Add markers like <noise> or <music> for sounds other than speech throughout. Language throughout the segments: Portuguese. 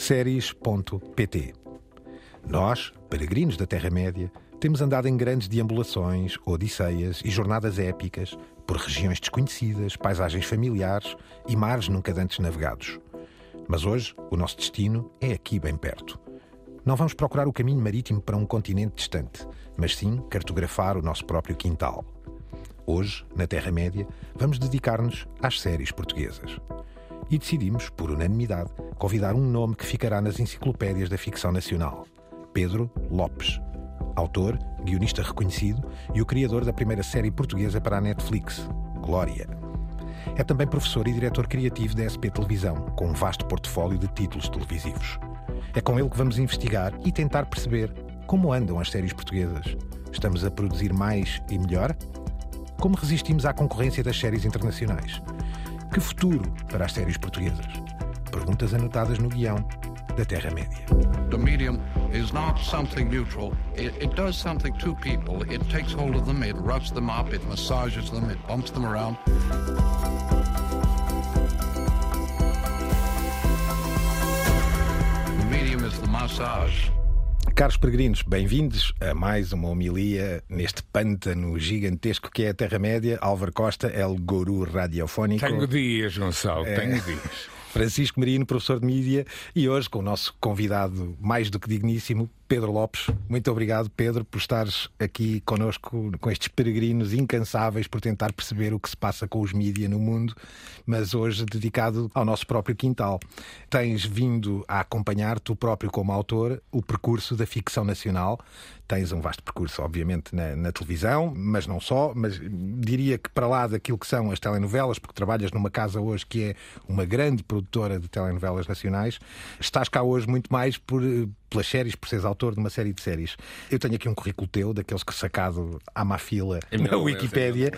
séries.pt. Nós, peregrinos da Terra-média, temos andado em grandes deambulações, odisseias e jornadas épicas por regiões desconhecidas, paisagens familiares e mares nunca antes navegados. Mas hoje o nosso destino é aqui bem perto. Não vamos procurar o caminho marítimo para um continente distante, mas sim cartografar o nosso próprio quintal. Hoje, na Terra-média, vamos dedicar-nos às séries portuguesas. E decidimos, por unanimidade, convidar um nome que ficará nas enciclopédias da ficção nacional: Pedro Lopes. Autor, guionista reconhecido e o criador da primeira série portuguesa para a Netflix, Glória. É também professor e diretor criativo da SP Televisão, com um vasto portfólio de títulos televisivos. É com ele que vamos investigar e tentar perceber como andam as séries portuguesas. Estamos a produzir mais e melhor? Como resistimos à concorrência das séries internacionais? Que futuro para as séries portuguesas? Perguntas anotadas no guião da Terra-média. The medium is not something neutral. It, it does something to people. It takes hold of them, it roughs them up, it massages them, it bumps them around. The medium is the massage. Caros peregrinos, bem-vindos a mais uma homilia neste pântano gigantesco que é a Terra-média. Álvaro Costa, El Guru Radiofónico. Tenho dias, Gonçalo, É. tenho dias. <laughs> Francisco Marino, professor de mídia, e hoje com o nosso convidado mais do que digníssimo, Pedro Lopes. Muito obrigado, Pedro, por estares aqui connosco, com estes peregrinos incansáveis por tentar perceber o que se passa com os mídia no mundo, mas hoje dedicado ao nosso próprio quintal. Tens vindo a acompanhar, tu próprio como autor, o percurso da ficção nacional. Tens um vasto percurso, obviamente, na, na televisão, mas não só, mas diria que para lá daquilo que são as telenovelas, porque trabalhas numa casa hoje que é uma grande produtora de telenovelas nacionais, estás cá hoje muito mais por, pelas séries, por seres autor de uma série de séries. Eu tenho aqui um currículo teu, daqueles que sacado à má fila Em na meu, Wikipédia,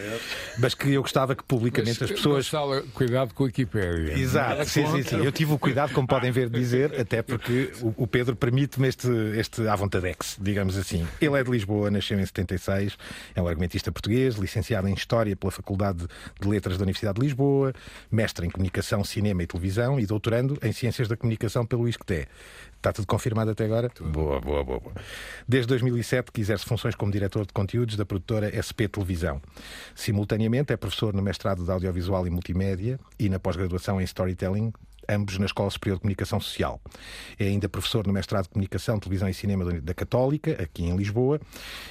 mas que eu gostava que publicamente as pessoas. Gonçalo, cuidado com a Wikipédia. Exato, sim, sim, sim. Eu tive o cuidado, como podem ver, de dizer, até porque o, o Pedro permite-me este, este à vontadex, digamos assim. Ele é de Lisboa, nasceu em 76, é um argumentista português, licenciado em História pela Faculdade de Letras da Universidade de Lisboa, mestre em Comunicação, Cinema e Televisão e doutorando em Ciências da Comunicação pelo ISCTE. Está tudo confirmado até agora? Boa, boa, boa, boa. Desde 2007 que exerce funções como diretor de conteúdos da produtora SP Televisão. Simultaneamente é professor no mestrado de Audiovisual e Multimédia e na pós-graduação em Storytelling, ambos na Escola Superior de Comunicação Social. É ainda professor no mestrado de Comunicação, Televisão e Cinema da Católica, aqui em Lisboa,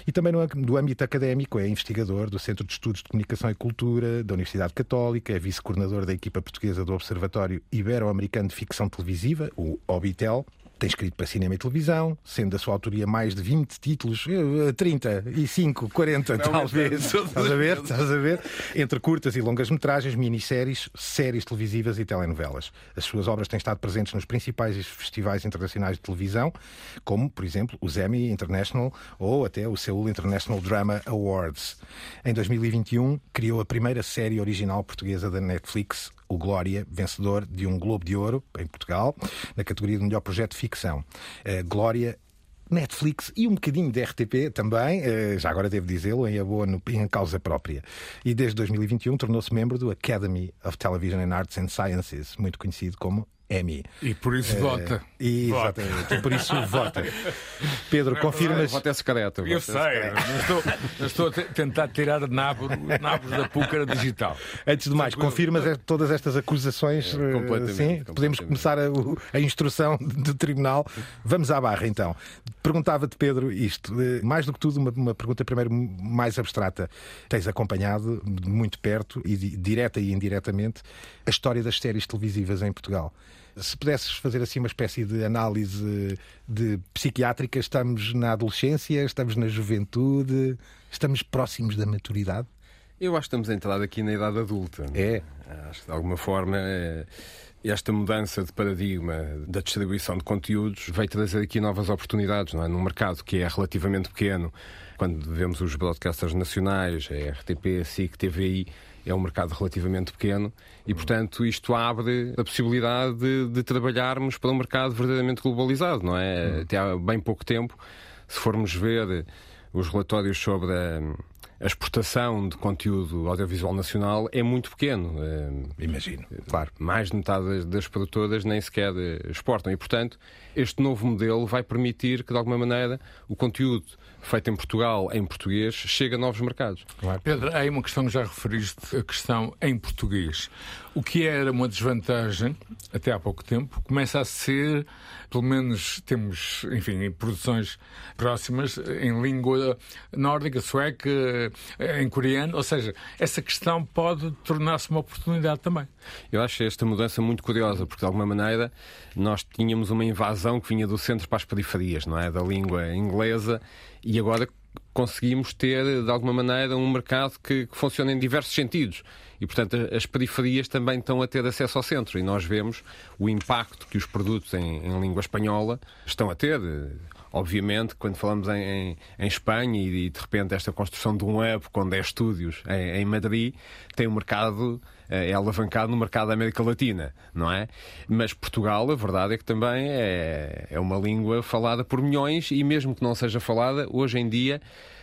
e também no, âmbito académico é investigador do Centro de Estudos de Comunicação e Cultura da Universidade Católica, é vice-coordenador da equipa portuguesa do Observatório Ibero-Americano de Ficção Televisiva, o OBITEL, tem escrito para cinema e televisão, sendo da sua autoria mais de 20 títulos, eh, 35, 40 talvez. Estás a ver? Estás a ver? Entre curtas e longas metragens, minisséries, séries televisivas e telenovelas. As suas obras têm estado presentes nos principais festivais internacionais de televisão, como, por exemplo, os Emmy International ou até o Seoul International Drama Awards. Em 2021, criou a primeira série original portuguesa da Netflix, o Glória, vencedor de um Globo de Ouro em Portugal, na categoria de melhor projeto de ficção. A Glória Netflix e um bocadinho de RTP também, eh, já agora devo dizê-lo, em aboa no, em causa própria. E desde 2021 tornou-se membro do Academy of Television and Arts and Sciences, muito conhecido como Emmy. E por isso vota. E, Vota. exatamente, e por isso vota. Pedro, confirmas. Vou até secreto. Eu sei, não estou, não estou a te- tentar tirar nabo, nabos da púcara digital. Antes de mais, confirmas eh, todas estas acusações? eh, completamente, Sim? Podemos completamente. começar a, a instrução do tribunal. Vamos à barra, então. Perguntava-te, Pedro, isto. eh, Mais do que tudo, uma, uma pergunta primeiro mais abstrata. Tens acompanhado muito perto, e di- direta e indiretamente, a história das séries televisivas em Portugal. Se pudesses fazer assim uma espécie de análise de psiquiátrica, estamos na adolescência, estamos na juventude, estamos próximos da maturidade? Eu acho que estamos a entrar aqui na idade adulta. É. Acho que de alguma forma eh, esta mudança de paradigma da distribuição de conteúdos veio trazer aqui novas oportunidades, não é? Num mercado que é relativamente pequeno, quando vemos os broadcasters nacionais, a RTP, a SIC, TVI, é um mercado relativamente pequeno e, portanto, isto abre a possibilidade de, de trabalharmos para um mercado verdadeiramente globalizado, não é? Até há bem pouco tempo, se formos ver os relatórios sobre a, a exportação de conteúdo audiovisual nacional é muito pequeno. Eh, Imagino. Claro, mais de metade das, das produtoras nem sequer eh, exportam. E, portanto, este novo modelo vai permitir que, de alguma maneira, o conteúdo feito em Portugal, em português, chegue a novos mercados. Pedro, há aí uma questão que já referiste, a questão em português. O que era uma desvantagem até há pouco tempo, começa a ser, pelo menos temos, enfim, produções próximas em língua nórdica, sueca, em coreano, ou seja, essa questão pode tornar-se uma oportunidade também. Eu acho esta mudança muito curiosa, porque de alguma maneira nós tínhamos uma invasão que vinha do centro para as periferias, não é? Da língua inglesa, e agora conseguimos ter, de alguma maneira, um mercado que, que funciona em diversos sentidos. E, portanto, as periferias também estão a ter acesso ao centro. E nós vemos o impacto que os produtos em, em língua espanhola estão a ter. Obviamente, quando falamos em, em, em Espanha e, de repente esta construção de um hub com 10 estúdios em, em Madrid, tem um mercado é alavancado no mercado da América Latina, não é? Mas Portugal, a verdade é que também é, é uma língua falada por milhões e mesmo que não seja falada, hoje em dia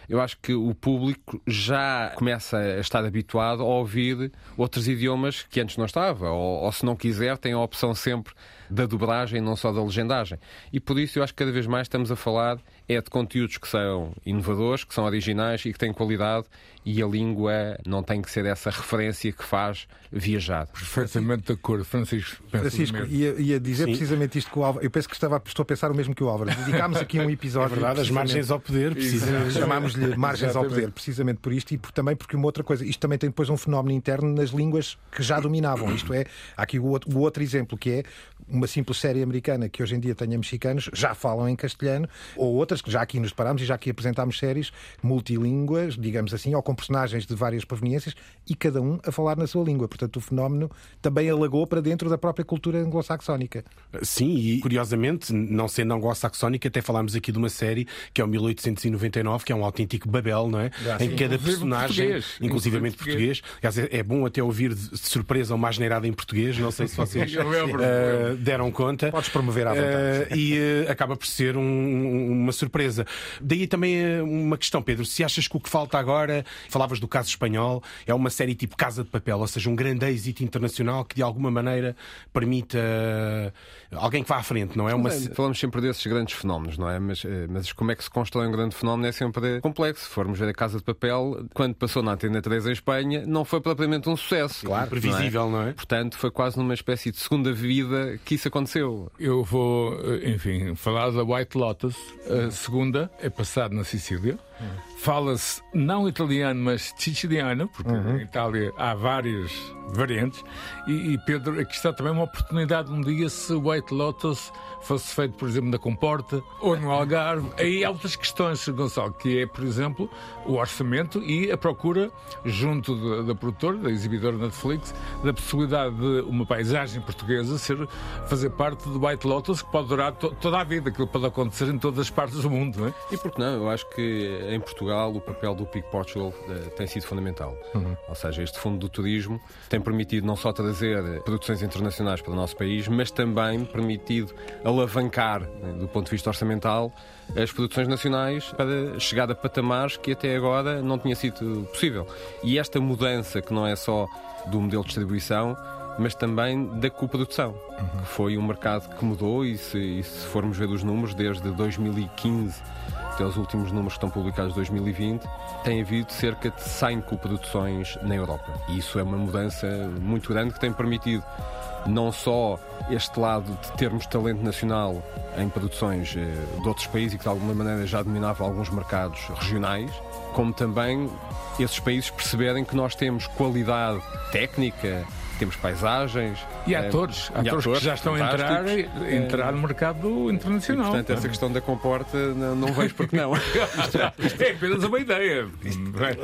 eu acho que o público já começa a estar habituado a ouvir outros idiomas que antes não estava, ou, ou se não quiser, tem a opção sempre da dobragem, não só da legendagem. E por isso eu acho que cada vez mais estamos a falar é de conteúdos que são inovadores, que são originais e que têm qualidade e a língua não tem que ser essa referência que faz viajar. Perfeitamente de acordo, Francisco. Francisco, ia, ia, dizer Sim. precisamente isto que o Álvaro. Eu penso que estava, estou a pensar o mesmo que o Álvaro. Dedicámos aqui um <laughs> episódio. É verdade, as margens ao poder, precisamente. Chamámos-lhe <laughs> margens ao poder, precisamente por isto e por, também porque uma outra coisa. Isto também tem depois um fenómeno interno nas línguas que já dominavam. Isto é, há aqui o outro, o outro exemplo que é uma simples série americana que hoje em dia tenha mexicanos, já falam em castelhano, ou outras que já aqui nos deparamos e já aqui apresentámos séries multilínguas, digamos assim, ou com personagens de várias proveniências e cada um a falar na sua língua. Portanto, o fenómeno também alagou para dentro da própria cultura anglo-saxónica. Sim, e curiosamente, não sendo anglo-saxónica, até falámos aqui de uma série que é o 1899, que é um autêntico Babel, não é? Já, em cada personagem, português. inclusivamente português. português. É, é bom até ouvir de surpresa uma asneirada em português, não sei se vocês <laughs> uh, deram conta. Podes promover à vontade. Uh, e uh, acaba por ser um, uma surpresa. Daí também uma questão, Pedro, se achas que o que falta agora, falavas do caso espanhol, é uma série tipo Casa de Papel, ou seja, um grande êxito internacional que de alguma maneira permita alguém que vá à frente, não é? Uma... Falamos sempre desses grandes fenómenos, não é? Mas, mas como é que se constrói um grande fenómeno é sempre complexo. Se formos ver a Casa de Papel, quando passou na Antena 3 em Espanha, não foi propriamente um sucesso. Claro, previsível, não é? não é? Portanto, foi quase numa espécie de segunda vida que isso aconteceu. Eu vou, enfim, falar da White Lotus. A segunda é passada na Sicília. Fala-se não italiano, mas siciliano, porque uhum. em Itália há várias variantes. E, e, Pedro, aqui está também uma oportunidade um dia se o White Lotus fosse feito, por exemplo, na Comporta ou no Algarve. Aí há outras questões, Gonçalo, que é, por exemplo, o orçamento e a procura, junto da, da produtora, da exibidora Netflix, da possibilidade de uma paisagem portuguesa ser, fazer parte do White Lotus, que pode durar to, toda a vida, aquilo pode acontecer em todas as partes do mundo. Não é? E por que não? Eu acho que em Portugal o papel do PIC Portugal uh, tem sido fundamental. Uhum. Ou seja, este fundo do turismo tem permitido não só trazer produções internacionais para o nosso país, mas também permitido alavancar, né, do ponto de vista orçamental, as produções nacionais para chegar a patamares que até agora não tinha sido possível. E esta mudança, que não é só do modelo de distribuição, mas também da coprodução, uhum. que foi um mercado que mudou e se, e se formos ver os números, desde 2015 até os últimos números que estão publicados de 2020, tem havido cerca de 100 coproduções na Europa. E isso é uma mudança muito grande que tem permitido não só este lado de termos talento nacional em produções eh, de outros países e que de alguma maneira já dominava alguns mercados regionais, como também esses países perceberem que nós temos qualidade técnica, temos paisagens. E atores, é, atores, e atores que já estão a entrar, a entrar no mercado internacional. E, portanto, essa questão da comporta não, não vejo porque não. <laughs> é apenas uma ideia.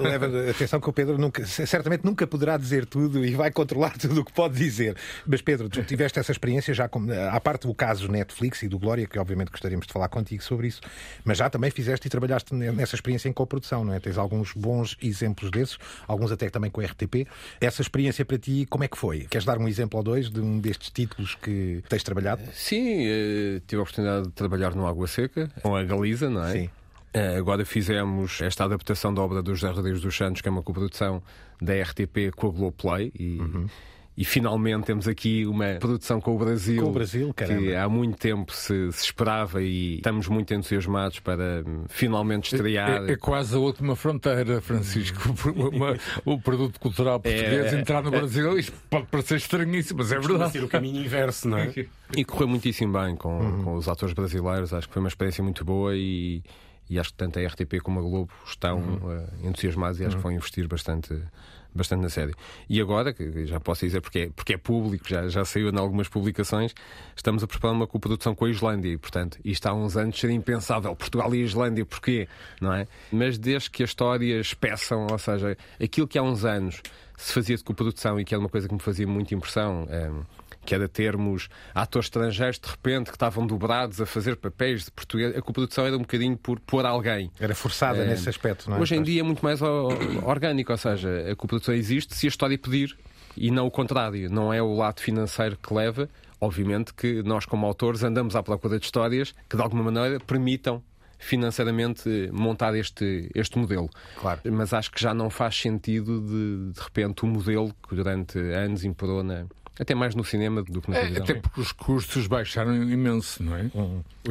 Leva atenção que o Pedro nunca, certamente nunca poderá dizer tudo e vai controlar <laughs> tudo o que pode dizer. Mas Pedro, tu tiveste essa experiência já, com, à parte do caso Netflix e do Glória, que obviamente gostaríamos de falar contigo sobre isso, mas já também fizeste e trabalhaste nessa experiência em coprodução, não é? Tens alguns bons exemplos desses, alguns até também com a RTP. Essa experiência para ti, como é que foi? Foi? Queres dar um exemplo ou dois de um destes títulos que tens trabalhado? Sim, eh, tive a oportunidade de trabalhar no Água Seca, com a Galiza, não é? Sim. Eh, agora fizemos esta adaptação da obra dos José Rodrigues dos Santos, que é uma coprodução da RTP com a Globoplay e, uhum. E finalmente temos aqui uma produção com o Brasil, com o Brasil que há muito tempo se, se, esperava e estamos muito entusiasmados para hum, finalmente estrear. É, é quase a última fronteira, Francisco. Uma, <laughs> o produto cultural português é, entrar no é, Brasil, isto pode parecer estranhíssimo, mas é verdade. ser o caminho inverso, não é? <laughs> E correu muitíssimo bem com, uhum. com os atores brasileiros, acho que foi uma experiência muito boa e e acho que tanto a RTP como a Globo estão uhum. uh, entusiasmados e acho uhum. que vão investir bastante, bastante na série. E agora, que já posso dizer porque é, porque é público, já, já saiu em algumas publicações, estamos a preparar uma coprodução com a Islândia e, portanto, isto há uns anos seria impensável. Portugal e Islândia, porquê? Não é? Mas desde que as histórias peçam, ou seja, aquilo que há uns anos se fazia de coprodução e que era uma coisa que me fazia muita impressão. É, que era termos atores estrangeiros de repente que estavam dobrados a fazer papéis de português. A coprodução era um bocadinho por pôr alguém. Era forçada é, nesse aspecto, não é? Hoje em dia é muito mais orgânico, ou seja, a coprodução existe se a história pedir e não o contrário. Não é o lado financeiro que leva. Obviamente que nós, como autores, andamos à procura de histórias que de alguma maneira permitam financeiramente montar este, este modelo. Claro. Mas acho que já não faz sentido de, de repente, o modelo que durante anos imperou na, até mais no cinema do que na é, televisão. Até porque os custos baixaram imenso, não é?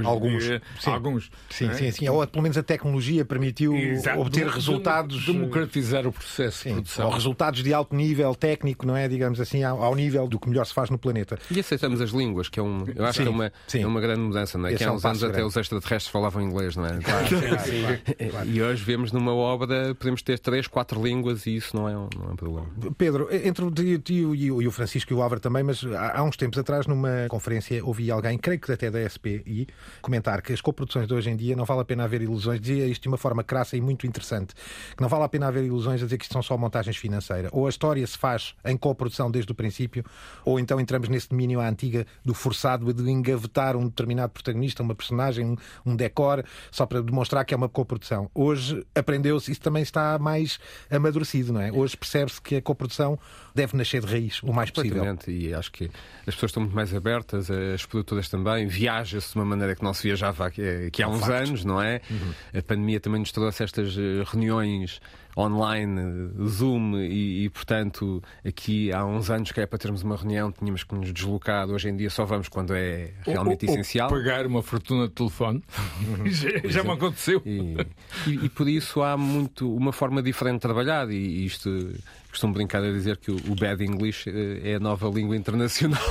Alguns. Dia, sim. Alguns. Sim, é? sim, sim. Ou pelo menos a tecnologia permitiu Exato. obter resultados. Democratizar o processo sim. de produção. Ou resultados de alto nível técnico, não é? Digamos assim, ao, nível do que melhor se faz no planeta. E aceitamos as línguas, que é um. Eu acho sim, que é uma, é uma grande mudança, não é? Esse que há é uns anos grande. até os extraterrestres falavam inglês, não é? Claro, <laughs> claro, claro, E hoje vemos numa obra, podemos ter três, quatro línguas e isso não é, não é um problema. Pedro, entre o tio e o Francisco e o Álvaro também, mas há uns tempos atrás, numa conferência, ouvi alguém, creio que até da SPI, comentar que as coproduções de hoje em dia não vale a pena haver ilusões. Dizia isto de uma forma crassa e muito interessante. Que não vale a pena haver ilusões a dizer que isto são só montagens financeiras. Ou a história se faz em coprodução desde o princípio, ou então entramos nesse domínio à antiga do forçado de engavetar um determinado protagonista, uma personagem, um decor, só para demonstrar que é uma coprodução. Hoje aprendeu-se, isso também está mais amadurecido, não é? Hoje percebe-se que a coprodução deve nascer de raiz o mais possível. E acho que as pessoas estão muito mais abertas, as produtoras também, viaja-se de uma maneira que não se viajava aqui, aqui há uns facto. anos, não é? Uhum. A pandemia também nos trouxe estas eh, reuniões online, Zoom, e, e, portanto, aqui há uns anos que é para termos uma reunião, tínhamos que nos deslocar. Hoje em dia só vamos quando é realmente ou, essencial. Ou pagar uma fortuna de telefone. <laughs> já, já me aconteceu. E, e, e, por isso há muito uma forma diferente de trabalhar, e isto costumo brincar a dizer que o, Bad English eh, é a nova língua internacional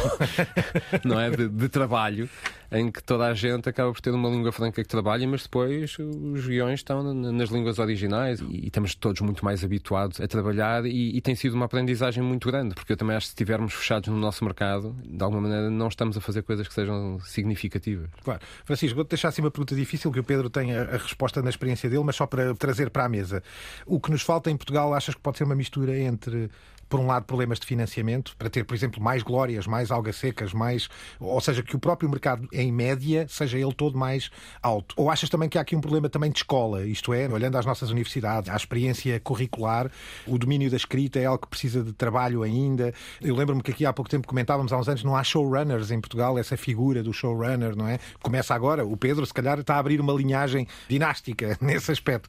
<laughs> não é? De, de, trabalho, em que toda a gente acaba por ter uma língua franca que trabalha, mas depois os guiões estão nas línguas originais e, estamos todos muito mais habituados a trabalhar e, e, tem sido uma aprendizagem muito grande, porque eu também acho que se estivermos fechados no nosso mercado, de alguma maneira não estamos a fazer coisas que sejam significativas. Claro. Francisco, vou-te deixar assim uma pergunta difícil que o Pedro tem a, a resposta na experiência dele, mas só para trazer para a mesa. O que nos falta em Portugal, achas que pode ser uma mistura entre por um lado, problemas de financiamento, para ter, por exemplo, mais glórias, mais algas secas, mais. Ou seja, que o próprio mercado, em média, seja ele todo mais alto. Ou achas também que há aqui um problema também de escola, isto é, olhando às nossas universidades, à experiência curricular, o domínio da escrita é algo que precisa de trabalho ainda. Eu lembro-me que aqui há pouco tempo comentávamos, há uns anos, não há showrunners em Portugal, essa figura do showrunner, não é? Começa agora, o Pedro, se calhar, está a abrir uma linhagem dinástica <laughs> nesse aspecto.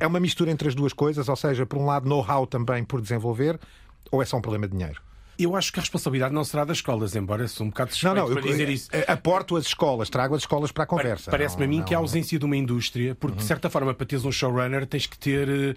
É uma mistura entre as duas coisas, ou seja, por um lado, know-how também por desenvolver ou é só um problema de dinheiro? Eu acho que a responsabilidade não será das escolas, embora sou um bocado suspeito não, não, para eu, dizer isso. Aporto as escolas, trago as escolas para a conversa. Parece-me a mim não, que a ausência de uma indústria, porque uhum. de certa forma, para teres um showrunner, tens que ter eh,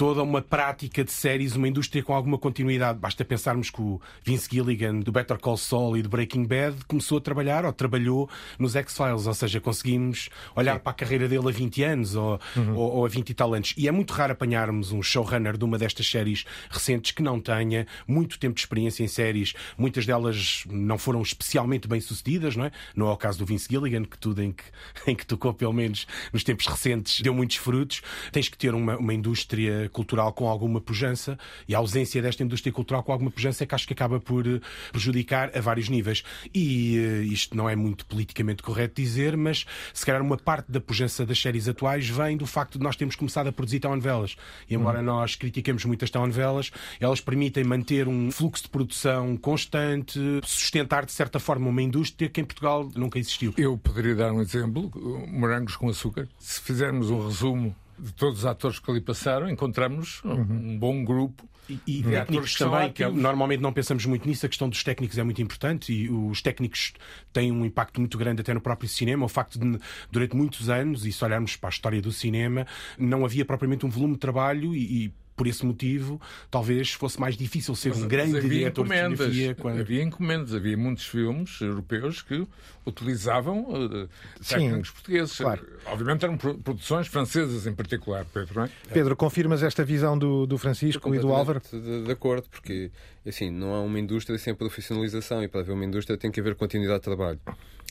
toda uma prática de séries, uma indústria com alguma continuidade. Basta pensarmos que o Vince Gilligan, do Better Call Saul e do Breaking Bad, começou a trabalhar ou trabalhou nos X-Files, ou seja, conseguimos olhar para a carreira dele a 20 anos ou, uhum. ou, ou, a 20 e tal anos. E é muito raro apanharmos um showrunner de uma destas séries recentes que não tenha muito tempo de experiência em séries. Muitas delas não foram especialmente bem sucedidas, não é? Não é o caso do Vince Gilligan, que tudo em que, <laughs> em que tocou, pelo menos nos tempos recentes, deu muitos frutos. Tens que ter uma, uma indústria cultural com alguma pujança e a ausência desta indústria cultural com alguma pujança é que acho que acaba por eh, prejudicar a vários níveis. E uh, isto não é muito politicamente correto dizer, mas se calhar uma parte da pujança das séries atuais vem do facto de nós termos começado a produzir telenovelas. E embora uhum. nós critiquemos muitas telenovelas, elas permitem manter um fluxo de produção constante, sustentar de certa forma uma indústria que em Portugal nunca existiu. Eu poderia dar um exemplo: morangos com açúcar. Se fizermos um resumo de todos os atores que ali passaram, encontramos uhum. um bom grupo. E, e técnicos também, que normalmente não pensamos muito nisso, a questão dos técnicos é muito importante e os técnicos têm um impacto muito grande até no próprio cinema. O facto de, durante muitos anos, e se olharmos para a história do cinema, não havia propriamente um volume de trabalho e, e por esse motivo, talvez fosse mais difícil ser mas, um grande diretor de fotografia. Quando... Havia encomendas, havia muitos filmes europeus que utilizavam uh, técnicos portugueses. Claro. Obviamente eram produções francesas em particular, Pedro, não é? Pedro, confirmas esta visão do, do Francisco e do Álvaro? De, de acordo, porque assim, não há uma indústria sem profissionalização e para haver uma indústria tem que haver continuidade de trabalho.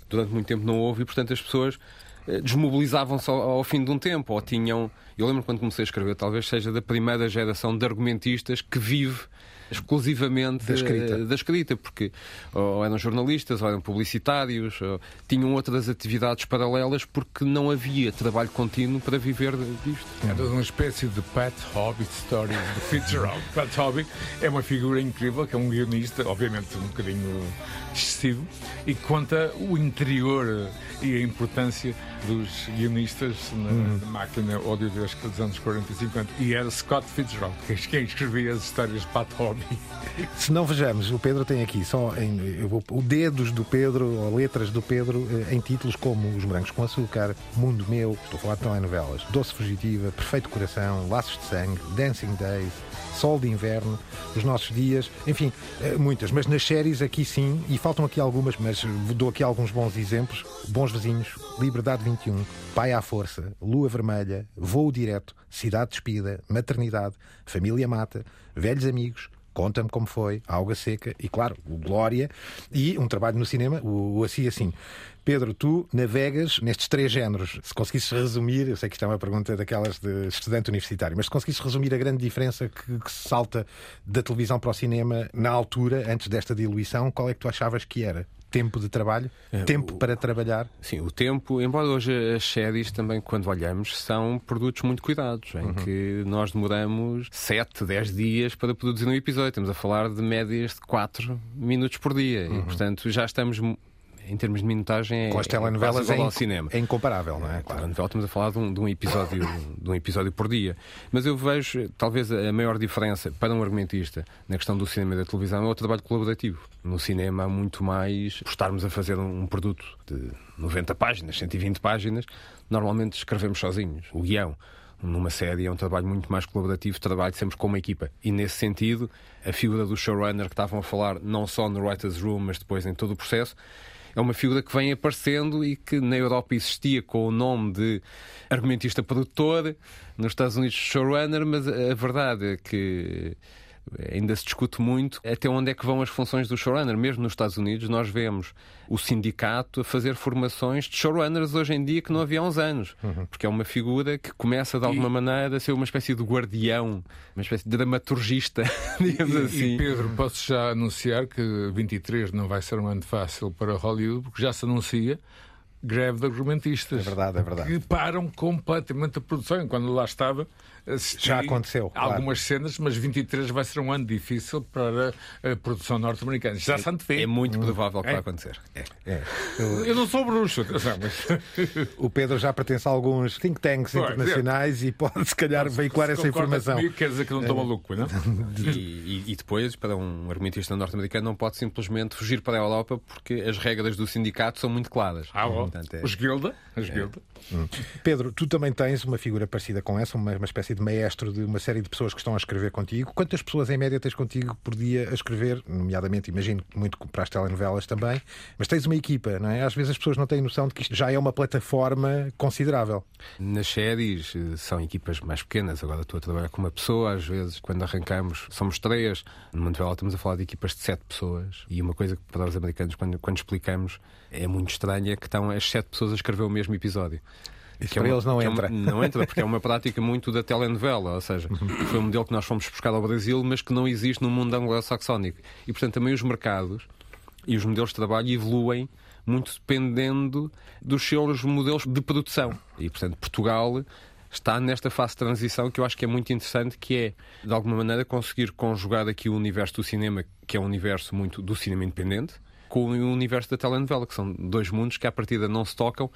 Durante muito tempo não houve e, portanto, as pessoas desmobilizavam-se ao, ao, fim de um tempo, ou tinham. Eu lembro quando comecei a escrever, talvez seja da primeira geração de argumentistas que vive exclusivamente da escrita, da escrita porque ou eram jornalistas, ou eram publicitários, ou tinham outras atividades paralelas porque não havia trabalho contínuo para viver disto. Era uma espécie de Pat Hobby Stories do Fitzgerald. <laughs> Pat Hobby é uma figura incrível, que é um guionista, obviamente um bocadinho excessivo, e conta o interior e a importância dos guionistas na, hum. na máquina audiovisual dos anos 40 e 50. E era Scott Fitzgerald quem escrevia as histórias de Pat Hobby. Se não vejamos, o Pedro tem aqui só em, vou, o dedos do Pedro, ou letras do Pedro, eh, em títulos como Os Brancos com Açúcar, Mundo Meu, estou a falar de telenovelas, Doce Fugitiva, Perfeito Coração, Laços de Sangue, Dancing Days, Sol de Inverno, Os Nossos Dias, enfim, eh, muitas. Mas nas séries aqui sim, e faltam aqui algumas, mas dou aqui alguns bons exemplos. Bons Vizinhos, Liberdade 21, Pai à Força, Lua Vermelha, Voo Direto, Cidade Despida, Maternidade, Família Mata, Velhos Amigos, Conta-me como foi, Alga Seca e, claro, o Glória e um trabalho no cinema, o, o Assim Assim. Pedro, tu navegas nestes três géneros. Se conseguisses resumir, eu sei que isto é uma pergunta daquelas de estudante universitário, mas se conseguisses resumir a grande diferença que, que salta da televisão para o cinema na altura, antes desta diluição, qual é que tu achavas que era? Tempo de trabalho, é, tempo o, para trabalhar. Sim, o tempo, embora hoje as séries também, quando olhamos, são produtos muito cuidados, em uhum. que nós demoramos 7, 10 dias para produzir um episódio. Estamos a falar de médias de 4 minutos por dia. Uhum. E, portanto, já estamos em termos de minutagem, é, com as telenovelas é, ao cinema. é incomparável, não é? Claro. Novela, estamos a falar de um, de um, episódio, <coughs> de um episódio por dia. Mas eu vejo, talvez, a maior diferença para um argumentista na questão do cinema e da televisão é o trabalho colaborativo. No cinema há muito mais estarmos a fazer um, um produto de 90 páginas, 120 páginas, normalmente escrevemos sozinhos. O guião numa série é um trabalho muito mais colaborativo, trabalho sempre com uma equipa. E nesse sentido, a figura do showrunner que estavam a falar, não só no Writer's Room, mas depois em todo o processo, é uma figura que vem aparecendo e que na Europa existia com o nome de argumentista produtor, nos Estados Unidos showrunner, mas a verdade é que ainda se discute muito até onde é que vão as funções do showrunner. Mesmo nos Estados Unidos, nós vemos o sindicato a fazer formações de showrunners hoje em dia que não havia há uns anos. Uhum. Porque é uma figura que começa de alguma e... maneira a ser uma espécie de guardião, uma espécie de dramaturgista, <laughs> digamos e, assim. E Pedro, posso já anunciar que 23 não vai ser um ano fácil para Hollywood, porque já se anuncia greve de argumentistas. É verdade, é verdade. Que param completamente a produção. Quando lá estava, já aconteceu. Algumas claro. cenas, mas 23 vai ser um ano difícil para a produção norte-americana. Já se antevê. É muito provável que é. vai acontecer. É. É. Eu... Eu não sou bruxo, atenção, mas... O Pedro já pertence a alguns think tanks internacionais e pode, se calhar, veicular se essa informação. Comigo, quer dizer que não estou é. maluco, não? <laughs> E, e, e, depois, para um argumentista norte-americano, não pode simplesmente fugir para a Europa porque as regras do sindicato são muito claras. Ah, Portanto, é... Os Guilda. Os Guilda. Hum. Pedro, tu também tens uma figura parecida com essa, uma, uma espécie de maestro de uma série de pessoas que estão a escrever contigo. Quantas pessoas em média tens contigo por dia a escrever? Nomeadamente, imagino muito para as telenovelas também, mas tens uma equipa, não é? Às vezes as pessoas não têm noção de que isto já é uma plataforma considerável. Nas séries eh, são equipas mais pequenas, agora estou a trabalhar com uma pessoa, às vezes, quando arrancamos, somos três. Numa novela estamos a falar de equipas de sete pessoas. E uma coisa que para os americanos, quando, quando explicamos, é muito estranha, é que estão as sete pessoas a escrever o mesmo episódio. Isso para é uma, eles não entra. É uma, não entra, <laughs> porque é uma prática muito da telenovela, ou seja, foi um modelo que nós fomos buscar ao Brasil, mas que não existe no mundo anglo-saxónico. E, portanto, também os mercados e os modelos de trabalho evoluem muito dependendo dos seus modelos de produção. E, portanto, Portugal está nesta fase de transição que eu acho que é muito interessante, que é, de alguma maneira, conseguir conjugar aqui o universo do cinema, que é um universo muito do cinema independente, com o universo da telenovela, que são dois mundos que à partida não se tocam,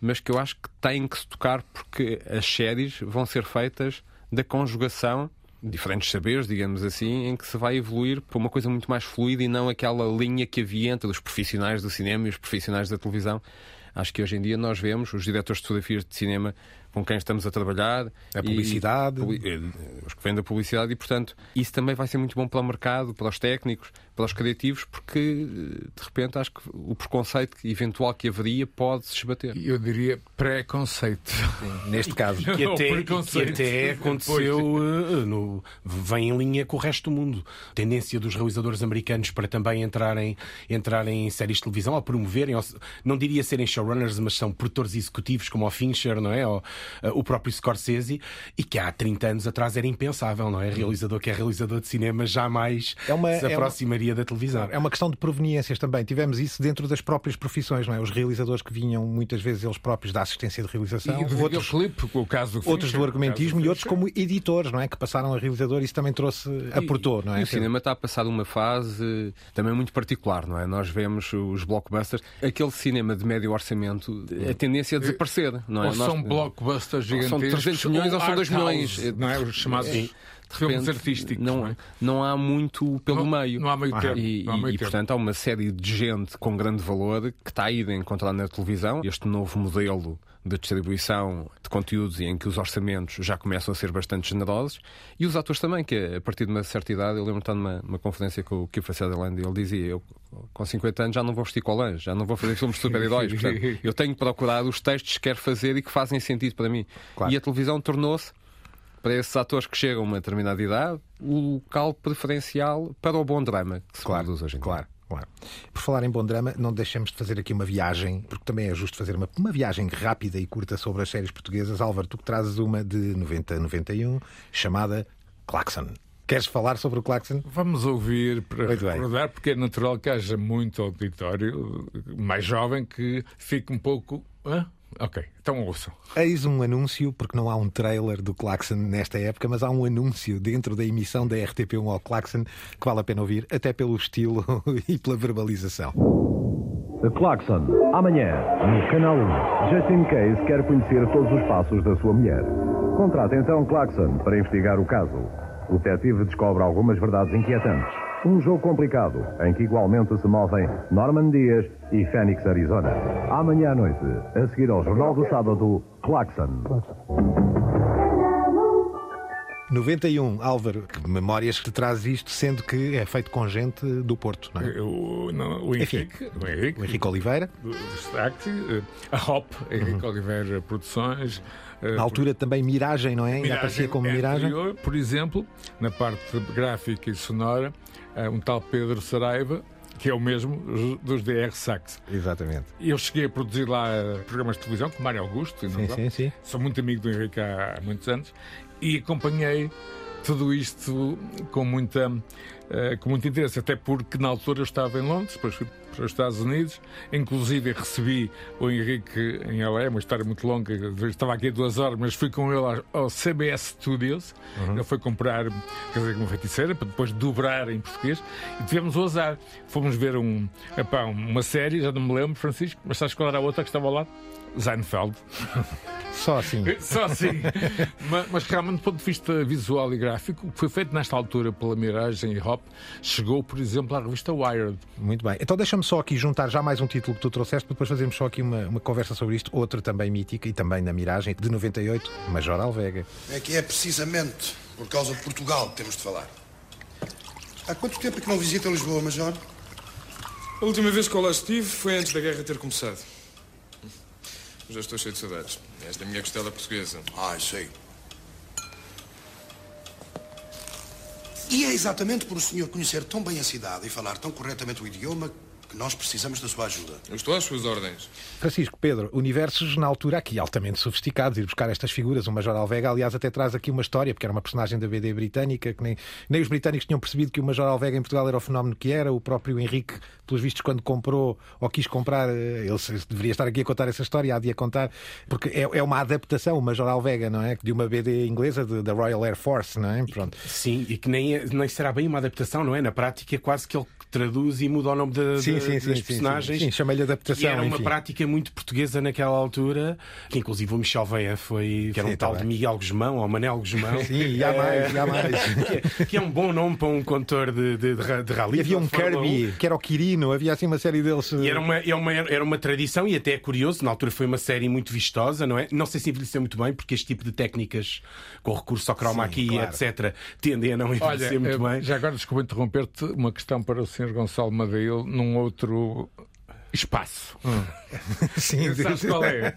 mas que eu acho que têm que se tocar porque as séries vão ser feitas da conjugação diferentes saberes, digamos assim, em que se vai evoluir para uma coisa muito mais fluida e não aquela linha que havia entre os profissionais do cinema e os profissionais da televisão. Acho que hoje em dia nós vemos os diretores de fotografias de cinema com quem estamos a trabalhar. A publicidade. E, eh, os que vêm da publicidade e, portanto, isso também vai ser muito bom para o mercado, para os técnicos, para os criativos, porque, eh, de repente, acho que o preconceito eventual que haveria pode se esbater. Eu diria preconceito. Neste caso. <laughs> Que até, que até aconteceu, uh, no, vem em linha com o resto do mundo. Tendência dos realizadores americanos para também entrarem, entrarem em séries de televisão, ou promoverem, ou, não diria serem showrunners, mas são produtores executivos, como o Fincher, não é? Ou, uh, o próprio Scorsese, e que há 30 anos atrás era impensável, não é? Realizador que é realizador de cinema jamais é uma, se aproximaria é uma, da televisão. É uma questão de proveniências também. Tivemos isso dentro das próprias profissões, não é? Os realizadores que vinham muitas vezes eles próprios da assistência de realização, e outros, clipe, o caso do outros do argumentismo do e outros como editores, não é? Que passaram a realizador, isso também trouxe, aportou, não é? E o cinema está a passar uma fase também muito particular, não é? Nós vemos os blockbusters, aquele cinema de médio orçamento, a tendência a desaparecer, não é? Ou são blockbusters blockbusters gigantescos. São 300 milhões ou são 2 milhões. Não é? Os chamados. Sim filmes artísticos. Não, não, é? não, há muito pelo não, meio. Não há meio tempo. E, há meio e, portanto, há uma série de gente com grande valor que está a ir encontrar na televisão este novo modelo de distribuição de conteúdos e em que os orçamentos já começam a ser bastante generosos e os atores também, que a partir de uma certa idade, eu lembro estar numa, numa conferência com o Kiefer Sutherland e ele dizia, eu com 50 anos já não vou vestir colãs, já não vou fazer filmes de super-heróis, <laughs> eu tenho que procurar os textos que quero fazer e que fazem sentido para mim. Claro. E a televisão tornou-se para esses atores que chegam a uma determinada idade, o local preferencial para o bom drama que se claro, produz hoje em claro. dia. Claro. Por falar em bom drama, não deixemos de fazer aqui uma viagem, porque também é justo fazer uma, uma viagem rápida e curta sobre as séries portuguesas. Álvaro, tu que trazes uma de 90 a 91, chamada Claxon. Queres falar sobre o Claxon? Vamos ouvir para Muito recordar, bem. porque é natural que haja muito auditório mais jovem que fique um pouco. Hã? Ok, então ouçam. Eis um anúncio, porque não há um trailer do Claxon nesta época, mas há um anúncio dentro da emissão da RTP1 ao Claxon que vale a pena ouvir, até pelo estilo <laughs> e pela verbalização. The Claxon, amanhã, no Canal 1. Justin Case quer conhecer todos os passos da sua mulher. Contrata então Claxon para investigar o caso. O detetive descobre algumas verdades inquietantes. Um jogo complicado, em que igualmente se movem Norman Dias e Phoenix, Arizona. Amanhã à noite, a seguir ao Jornal do Sábado, Claxon. 91, Álvaro, que memórias que traz isto, sendo que é feito com gente do Porto, não é? O, não, o Henrique, Enfim, o Henrique, o Henrique Oliveira, do destaque, eh, a Hop, Henrique uhum. Oliveira Produções. Eh, na altura também Miragem, não é? Ainda aparecia como Miragem. Anterior, por exemplo, na parte gráfica e sonora, eh, um tal Pedro Saraiva, que é o mesmo dos DR Sax. Exatamente. Eu cheguei a produzir lá eh, programas de televisão com Mário Augusto. Sim, sim, sim. Sou muito amigo do Henrique há, há muitos anos e acompanhei tudo isto com muita com muito interesse, até porque na altura eu estava em Londres, depois fui para os Estados Unidos, inclusive recebi o Henrique em LA, uma história muito longa, estava aqui duas horas, mas fui com ele ao CBS Studios, uhum. ele foi comprar quer dizer, uma feiticeira para depois dobrar em português e tivemos o azar. Fomos ver um, epá, uma série, já não me lembro, Francisco, mas sabes qual era a outra que estava lá? Seinfeld. Só assim. <laughs> Só assim. mas, mas, realmente, do ponto de vista visual e gráfico, o que foi feito nesta altura pela Miragem e Hop chegou, por exemplo, à revista Wired. Muito bem. Então deixa-me só aqui juntar já mais um título que tu trouxeste, para depois fazermos só aqui uma, uma conversa sobre isto. Outra também mítica e também na Miragem, de 98, Major Alvega. É que é precisamente por causa de Portugal que temos de falar. Há quanto tempo é que não visita Lisboa, Major? A última vez que eu lá estive foi antes da guerra ter começado. Já estou cheio de saudades. És da minha costela portuguesa. Ah, sei. E é exatamente por o senhor conhecer tão bem a cidade e falar tão corretamente o idioma porque nós precisamos da sua ajuda. Eu estou às suas ordens. Francisco, Pedro, universos na altura aqui altamente sofisticados, ir buscar estas figuras. O Major Alvega, aliás, até traz aqui uma história, porque era uma personagem da BD britânica, que nem, nem os britânicos tinham percebido que o Major Alvega em Portugal era o fenómeno que era. O próprio Henrique, pelos vistos, quando comprou ou quis comprar, eh, ele deveria estar aqui a contar essa história, há de a contar, porque é, é uma adaptação, o Major Alvega, não é? De uma BD inglesa da Royal Air Force, não é? Pronto. Sim, e que nem, é, nem será bem uma adaptação, não é? Na prática, é quase que ele traduz e muda o nome de, sim, de, sim, sim, das personagens. Sim, sim, chama-lhe adaptação. E era uma enfim. prática muito portuguesa naquela altura, que inclusive o Michel Veia foi, que era um tal também. de Miguel Guzmão ou Manel Guzmão. <laughs> Sim, e há mais, e há <laughs> mais. que, é, que é um bom nome para um condutor de, de, de, ra- de rally. E havia um de Fórmula 1. Kirby, que era o Quirino, havia assim uma série deles. E era uma, era, uma, era uma tradição e até é curioso, na altura foi uma série muito vistosa, não é? Não sei se envelheceu muito bem, porque este tipo de técnicas com recurso ao chroma Sim, key, claro. etc., tendem a não Olha, envelhecer muito eh, bem. já agora desculpa interromper-te, uma questão para o Sr. Gonçalo Madeil num outro espaço. <laughs> Sim, Sabes qual é?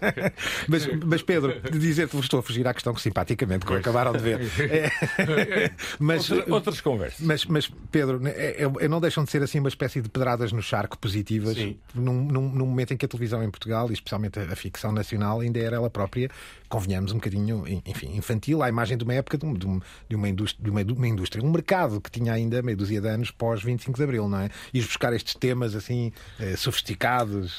Mas, mas Pedro, dizer-te, estou a fugir à questão que simpaticamente, como acabaram de ver. É, <laughs> mas, Outra- outras conversas. mas, mas, Pedro, é, é- não deixam de ser assim uma espécie de pedradas no charco positivas num, num- num momento em que a televisão em Portugal, e especialmente a, a ficção nacional, ainda era ela própria, convenhamos, um bocadinho enfim, infantil, à imagem de uma época de, um- de um- de uma, indústria, de, uma, de uma indústria, um mercado que tinha ainda meia dúzia de anos pós 25 de Abril, não é? E buscar estes temas assim eh, sofisticados.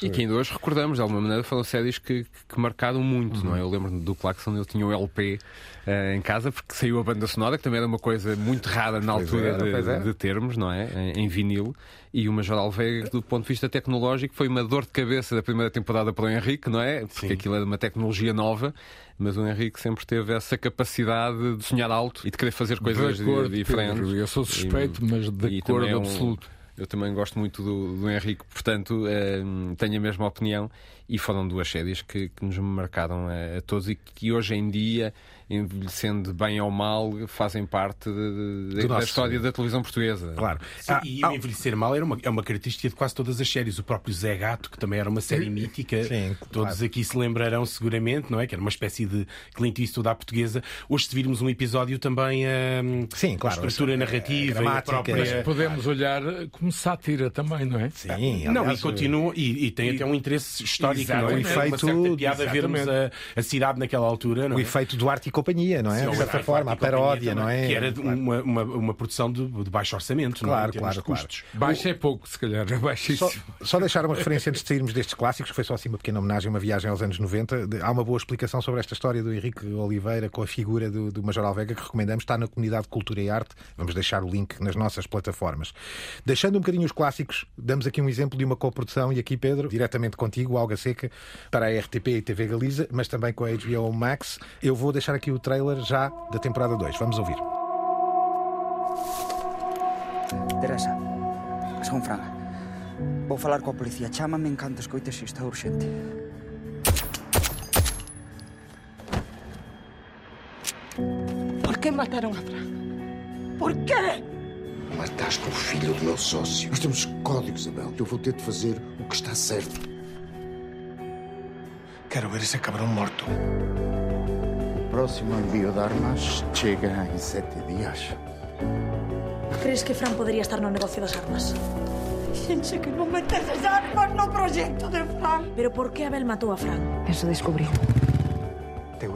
E que ainda hoje recordamos, de alguma maneira, foram séries que, que marcaram muito, não é? Eu lembro-me do Claxon, ele tinha o LP eh, em casa, porque saiu a banda sonora, que também era uma coisa muito rara na Pois altura era, de, de termos, não é? Em, em vinil. E o Major Alvega, do ponto de vista tecnológico, foi uma dor de cabeça da primeira temporada para o Henrique, não é? Porque Sim. aquilo era uma tecnologia nova, mas o Henrique sempre teve essa capacidade de sonhar alto e de querer fazer coisas de acordo, diferentes. Pedro, eu sou suspeito, mas de e acordo é um- absoluto. Eu também gosto muito do, do Henrique, portanto eh, tenho a mesma opinião. E foram duas séries que, que nos marcaram a, a todos e que hoje em dia, envelhecendo bem ou mal, fazem parte de- de- da história da televisão portuguesa. Claro. Sim, Ah, e ah, o envelhecer mal era uma, é uma característica de quase todas as séries. O próprio Zé Gato, que também era uma série mítica, Sim, todos claro. aqui se lembrarão seguramente, não é? Que era uma espécie de Clint Eastwood à portuguesa. Hoje, se virmos um episódio, também hum, Sim, claro, a estrutura a narrativa, e a gramática, própria. mas Podemos olhar como sátira também, não é? Sim, Não, aliás, e continua, e, e tem até um interesse histórico, não é? O Tem uma efeito- certa piada vermos a, a cidade naquela altura, não o é? efeito do e companhia, não é? Sim, de o certa Arte forma, a paródia, não também, é? Que era Claro. uma, uma, uma produção de, de baixo orçamento, não é? Claro, claro, de claro. custos. Baixo é pouco, se calhar, é Só, baixíssimo. só deixar uma referência antes de sairmos destes clássicos, que foi só assim uma pequena homenagem, uma viagem aos anos 90. De- Há uma boa explicação sobre esta história do Henrique Oliveira com a figura do, do Major Alvega que recomendamos. Está na comunidade de Cultura e Arte. Vamos deixar o link nas nossas plataformas. Deixando um bocadinho os clássicos, damos aqui um exemplo de uma coprodução, e aqui, Pedro, diretamente contigo, Alga Seca, para a RTP e TV Galiza, mas também com a HBO Max. Eu vou deixar aqui o trailer já da temporada 2. Vamos ouvir. Teresa, son Fran. Vou falar coa policía. Chámame en canto escoites se está urxente. Por que mataron a Fran? Por quê? Mataste o filho do meu sócio. Nós temos códigos, Abel. Eu vou ter de fazer o que está certo. Quero ver esse cabrão morto. Próximo envio de armas chega em sete dias. Crees que Fran podría estar no negocio das armas? Pense que non meteses armas no proxecto de Fran. Pero por que Abel matou a Fran? Penso descobrir.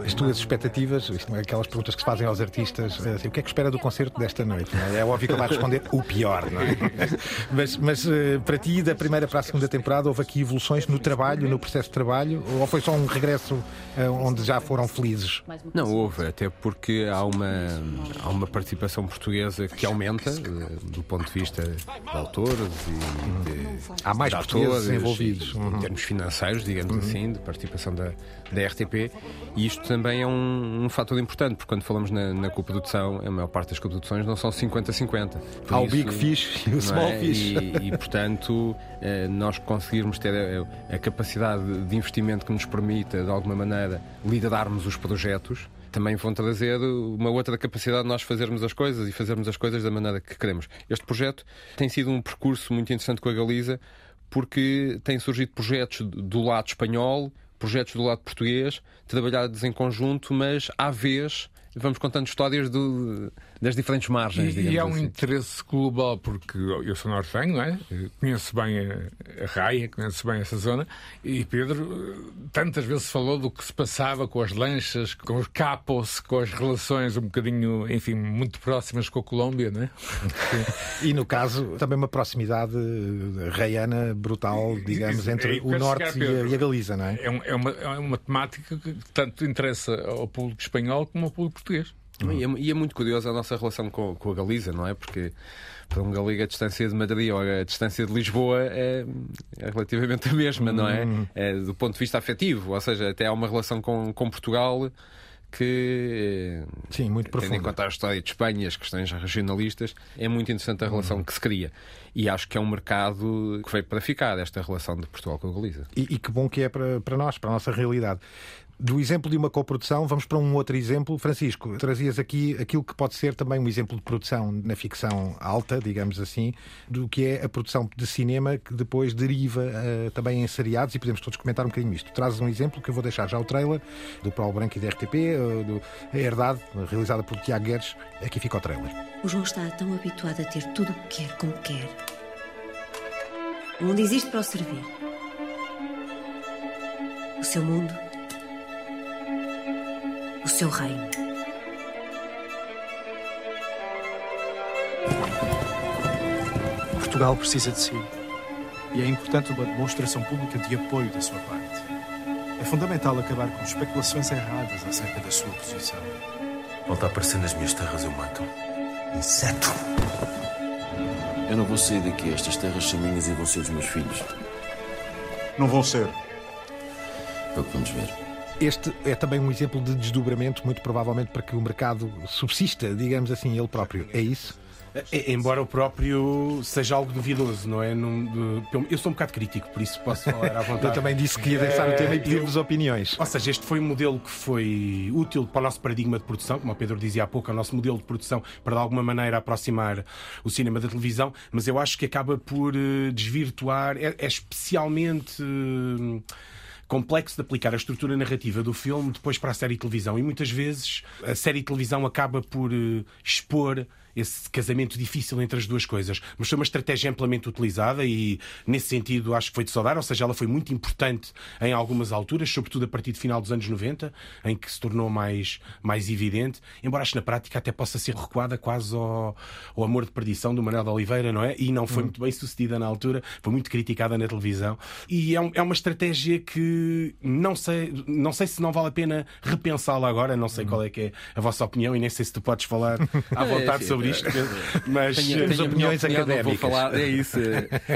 As tuas expectativas, isto não é aquelas perguntas que se fazem aos artistas, é assim, o que é que espera do concerto desta noite? é? É óbvio que ele vai responder o pior, não é? <laughs> Mas, mas eh, para ti, da primeira para a segunda temporada, houve aqui evoluções no trabalho, no processo de trabalho, ou foi só um regresso eh, onde já foram felizes? Não houve, até porque há uma, há uma participação portuguesa que aumenta eh, do ponto de vista de autores e de, Há mais de portugueses envolvidos. Uhum. Em termos financeiros, digamos assim, de participação da, da RTP. E isto também é um, um fator importante, porque quando falamos na, na coprodução, a maior parte das coproduções não são 50-50. Por Há o Big Fish e o não Small é? Fish. E, e, portanto, eh, nós conseguirmos ter a, a capacidade de investimento que nos permita, de alguma maneira, liderarmos os projetos, também vão trazer uma outra capacidade de nós fazermos as coisas e fazermos as coisas da maneira que queremos. Este projeto tem sido um percurso muito interessante com a Galiza, porque têm surgido projetos do lado espanhol, projetos do lado português, trabalhados em conjunto, mas à vez vamos contando histórias do, das diferentes margens. E, e há um assim. interesse global, porque eu sou nortenho, não é? Conheço bem a, a raia, conheço bem essa zona, e Pedro tantas vezes falou do que se passava com as lanchas, com os capos, com as relações um bocadinho, enfim, muito próximas com a Colômbia, não é? e no caso, também uma proximidade reiana brutal, digamos, entre o norte e a, e a Galiza, não é? É, um, é, uma, é uma temática que tanto interessa ao público espanhol como ao público português. Uhum. E, é, e, é, muito curiosa a nossa relação com, com, a Galiza, não é? Porque para um galega a distância de Madrid ou a distância de Lisboa é, é relativamente a mesma, não é? Uhum. é? Do ponto de vista afetivo, ou seja, até há uma relação com, com Portugal que, Sim, muito tendo em conta a história de Espanha, as questões regionalistas, é muito interessante a relação uhum. que se cria. E acho que é um mercado que veio para ficar, esta relação de Portugal com a Galiza. E, e que bom que é para, para nós, para a nossa realidade. Do exemplo de uma coprodução, vamos para um outro exemplo. Francisco, trazias aqui aquilo que pode ser também um exemplo de produção na ficção alta, digamos assim, do que é a produção de cinema que depois deriva uh, também em seriados e podemos todos comentar um bocadinho isto. Trazes um exemplo que eu vou deixar já o trailer do Paulo Branco e da RTP, uh, do A Herdade, realizada por Tiago Guedes. Aqui fica o trailer. O João está tão habituado a ter tudo o que quer como quer. O mundo existe para o servir. O seu mundo o seu reino. Portugal precisa de si. E é importante uma demonstração pública de apoio da sua parte. É fundamental acabar com especulações erradas acerca da sua posição. Volta a aparecer nas minhas terras, eu mato. Inseto! Eu não vou sair daqui. Estas terras são minhas e vão ser dos meus filhos. Não vão ser. É o que vamos ver. Este é também um exemplo de desdobramento, muito provavelmente para que o mercado subsista, digamos assim, ele próprio. É isso? É, embora o próprio seja algo duvidoso, não é? eu sou um bocado crítico, por isso posso falar à <laughs> vontade. eu também disse que ia deixar o tema e pedir-vos opiniões. Ou seja, este foi um modelo que foi útil para o nosso paradigma de produção, como o Pedro dizia há pouco, é o nosso modelo de produção para de alguma maneira aproximar o cinema da televisão, mas eu acho que acaba por eh, desvirtuar, é, é especialmente complexo de aplicar a estrutura narrativa do filme depois para a série de televisão. E muitas vezes a série de televisão acaba por uh, expor esse casamento difícil entre as duas coisas. Mas foi uma estratégia amplamente utilizada e, nesse sentido, acho que foi de saudar. Ou seja, ela foi muito importante em algumas alturas, sobretudo a partir do final dos anos 90, em que se tornou mais, mais evidente. Embora acho que na prática até possa ser recuada quase ao, ao amor de perdição do Manuel de Oliveira, não é? E não foi hum. muito bem sucedida na altura, foi muito criticada na televisão. E é, um, é uma estratégia que não sei, não sei se não vale a pena repensá-la agora, não sei hum. qual é que é a vossa opinião e nem sei se tu podes falar <laughs> à vontade sobre isto, mas tenho, tenho opiniões opinião, académicas. Vou falar, é isso. <laughs>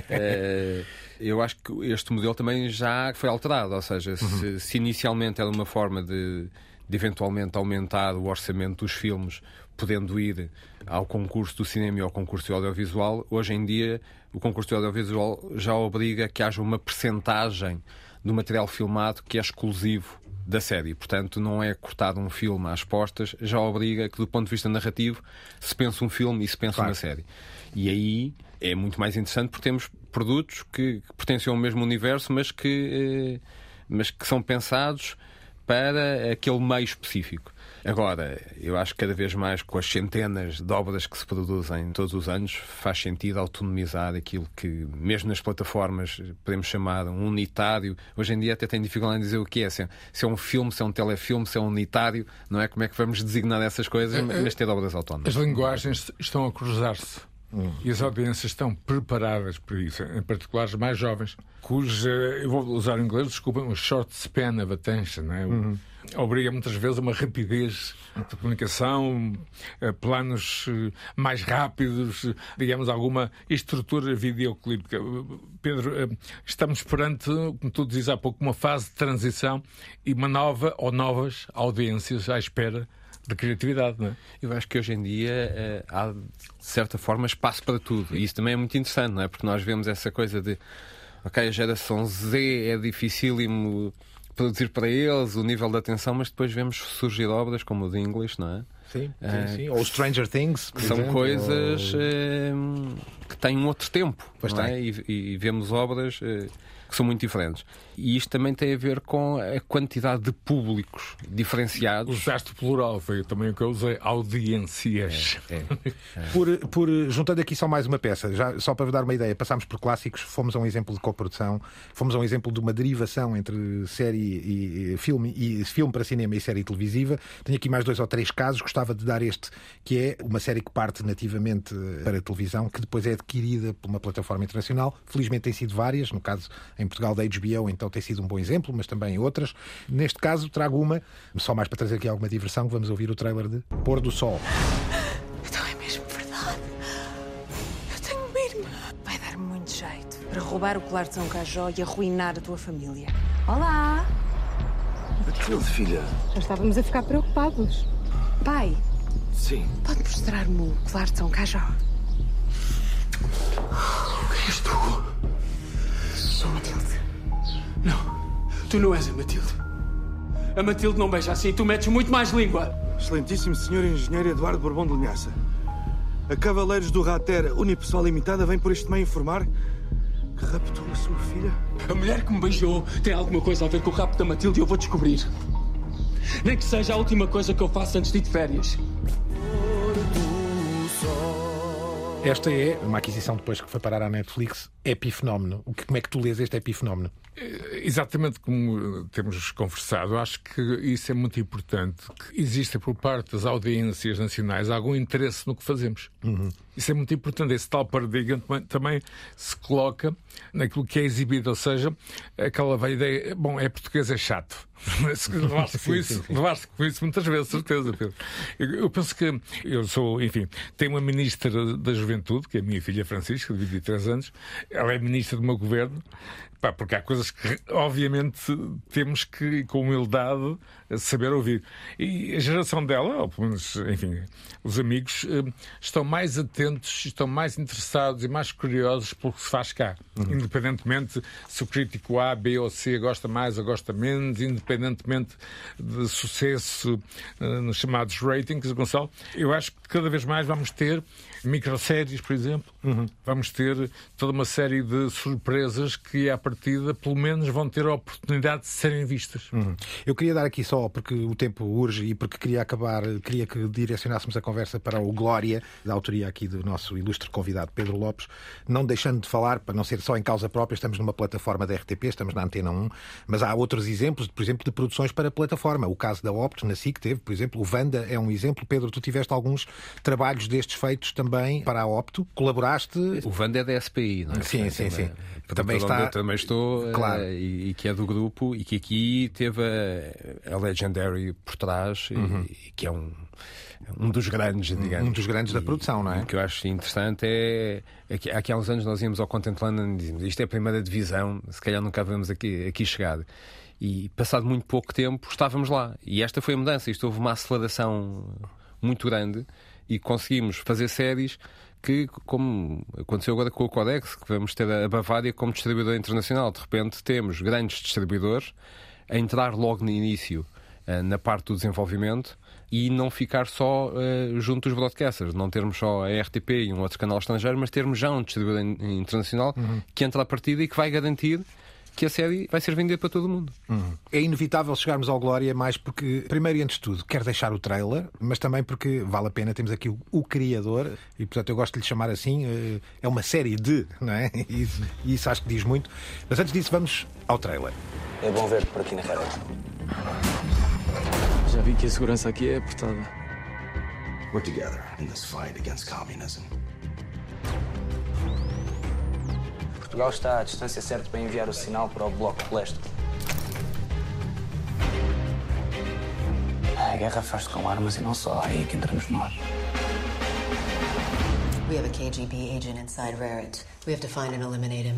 É, eu acho que este modelo também já foi alterado, ou seja, se, uhum. se inicialmente era uma forma de, de eventualmente aumentar o orçamento dos filmes, podendo ir ao concurso do cinema e ao concurso audiovisual, hoje em dia o concurso audiovisual já obriga que haja uma percentagem do material filmado que é exclusivo da série. Portanto, não é cortado um filme às postas, já obriga que, do ponto de vista narrativo, se pense um filme e se pense claro. uma série. E aí é muito mais interessante porque temos produtos que, que pertencem ao mesmo universo, mas que, eh, mas que são pensados para aquele meio específico. Agora, eu acho que cada vez mais com as centenas de obras que se produzem todos os anos, faz sentido autonomizar aquilo que, mesmo nas plataformas, podemos chamar um unitário. Hoje em dia até tem dificuldade em dizer o que é. Se, é um filme, se é um telefilme, se é um unitário, não é? Como é que vamos designar essas coisas, é, é. mas ter obras autónomas. As linguagens estão a cruzar-se. Hum. E as audiências estão preparadas para isso, em particular as mais jovens, cuja, eu vou usar em inglês, desculpem, o short span of attention, não é? Uhum obriga muitas vezes a uma rapidez de comunicação, planos eh, mais rápidos, digamos, alguma estrutura videoclípica. Pedro, eh, estamos perante, como tu dizes há pouco, uma fase de transição e uma nova ou novas audiências à espera de criatividade, não é? Eu acho que hoje em dia eh, há, de certa forma, espaço para tudo. E isso também é muito interessante, não é? Porque nós vemos essa coisa de, ok, a geração Z é dificílimo produzir para eles o nível de atenção, mas depois vemos surgir obras como o The English, não é? Sim, sim, é, sim. Ou Stranger Things. São exemplo, coisas ou... é, que têm um outro tempo. Pois é? E, e, vemos obras. É, que são muito diferentes. E isto também tem a ver com a quantidade de públicos diferenciados. Usaste plural, foi também o que eu usei, audiências. É, é, é. <laughs> Por, por, juntando aqui só mais uma peça, já, só para vos dar uma ideia, passámos por clássicos, fomos a um exemplo de coprodução, fomos a um exemplo de uma derivação entre série e, e filme, e filme para cinema e série televisiva. Tenho aqui mais dois ou três casos, gostava de dar este, que é uma série que parte nativamente para a televisão, que depois é adquirida por uma plataforma internacional. Felizmente tem sido várias, no caso em Portugal da HBO, então tem sido um bom exemplo, mas também outras. Neste caso, trago uma, só mais para trazer aqui alguma diversão, vamos ouvir o trailer de Pôr do Sol. Então é mesmo verdade. Eu tenho uma irmã. Vai dar muito jeito para roubar o colar de São Cajó e arruinar a tua família. Olá! Matilde, filha. Já estávamos a ficar preocupados. Pai, Sim. pode mostrar-me o colar de São Cajó? Tu não és a Matilde. A Matilde não beija assim, tu metes muito mais língua. Excelentíssimo senhor engenheiro Eduardo Bourbon de Linhaça. A Cavaleiros do Rater Unipessoal Limitada vem por este meio informar que raptou a sua filha. A mulher que me beijou tem alguma coisa a ver com o rapto da Matilde e eu vou descobrir. Nem que seja a última coisa que eu faço antes de ir de férias. Esta é uma aquisição depois que foi parar à Netflix, epifenómeno. Como é que tu lês este epifenómeno? Exatamente como temos conversado, acho que isso é muito importante, que exista por parte das audiências nacionais algum interesse no que fazemos. Uhum. Isso é muito importante. Esse tal paradigma também se coloca naquilo que é exibido, ou seja, aquela velha ideia, bom, é português, é chato. <laughs> Levaste com isso, levaste com isso muitas vezes, certeza, Pedro. Eu penso que eu sou, enfim, tenho uma ministra da Juventude, que é a minha filha Francisca, de 23 anos, ela é ministra do meu governo, pá, porque há coisas que, obviamente, temos que, com humildade, saber ouvir. E a geração dela, ou pelo menos, enfim, os amigos, estão mais atentos, estão mais interessados e mais curiosos pelo que se faz cá. Uhum. Independentemente se o crítico A, B ou C gosta mais ou gosta menos, independentemente de sucesso uh, nos chamados ratings, Gonçalo, eu acho que cada vez mais vamos ter microséries, por exemplo, uhum. vamos ter toda uma série de surpresas que, à partida, pelo menos vão ter a oportunidade de serem vistas. Uhum. Eu queria dar aqui só, porque o tempo urge e porque queria acabar, queria que direcionássemos a conversa para o Glória, da autoria aqui do nosso ilustre convidado Pedro Lopes, não deixando de falar, para não ser só em causa própria, estamos numa plataforma da RTP, estamos na Antena 1, mas há outros exemplos, por exemplo, de produções para a plataforma. O caso da Opto, na SIC, teve, por exemplo, o Vanda é um exemplo. Pedro, tu tiveste alguns trabalhos destes feitos também para a Opto, colaboraste. O Vanda é da SPI, não é? Sim, sim, sim. Também está. Eu também estou, claro. Uh, e, e, que é do grupo, e que aqui teve a, a Legendary por trás, uhum. e, que é um um dos grandes, digamos. Um dos grandes e, da produção, não é? O que eu acho interessante é, é que aqui há uns anos nós íamos ao Content London e dizíamos isto é a primeira divisão, se calhar nunca vamos aqui, aqui chegar. E passado muito pouco tempo estávamos lá. E esta foi a mudança. Isto houve uma aceleração muito grande e conseguimos fazer séries que, como aconteceu agora com o Codex, que vamos ter a Bavária como distribuidor internacional. De repente temos grandes distribuidores a entrar logo no início na parte do desenvolvimento e não ficar só uh, junto dos broadcasters, não termos só a RTP e um outro canal estrangeiro, mas termos já um distribuidor internacional uhum. que entra à partida e que vai garantir que a série vai ser vendida para todo o mundo. Uhum. É inevitável chegarmos ao Glória, mais porque, primeiro e antes de tudo, quero deixar o trailer, mas também porque vale a pena, temos aqui o, o criador, e portanto eu gosto de lhe chamar assim, uh, é uma série de, não é? <laughs> E isso, isso acho que diz muito. Mas antes disso, vamos ao trailer. É bom ver-te por aqui na rede. Já vi que a segurança aqui é apertada. We're together in this fight against communism. Portugal está à distância certa para enviar o sinal para o Bloco de Leste. A guerra faz-se com armas e não só. É aí que entramos nós. We have a KGB agent inside Raret. We have to find and eliminate him.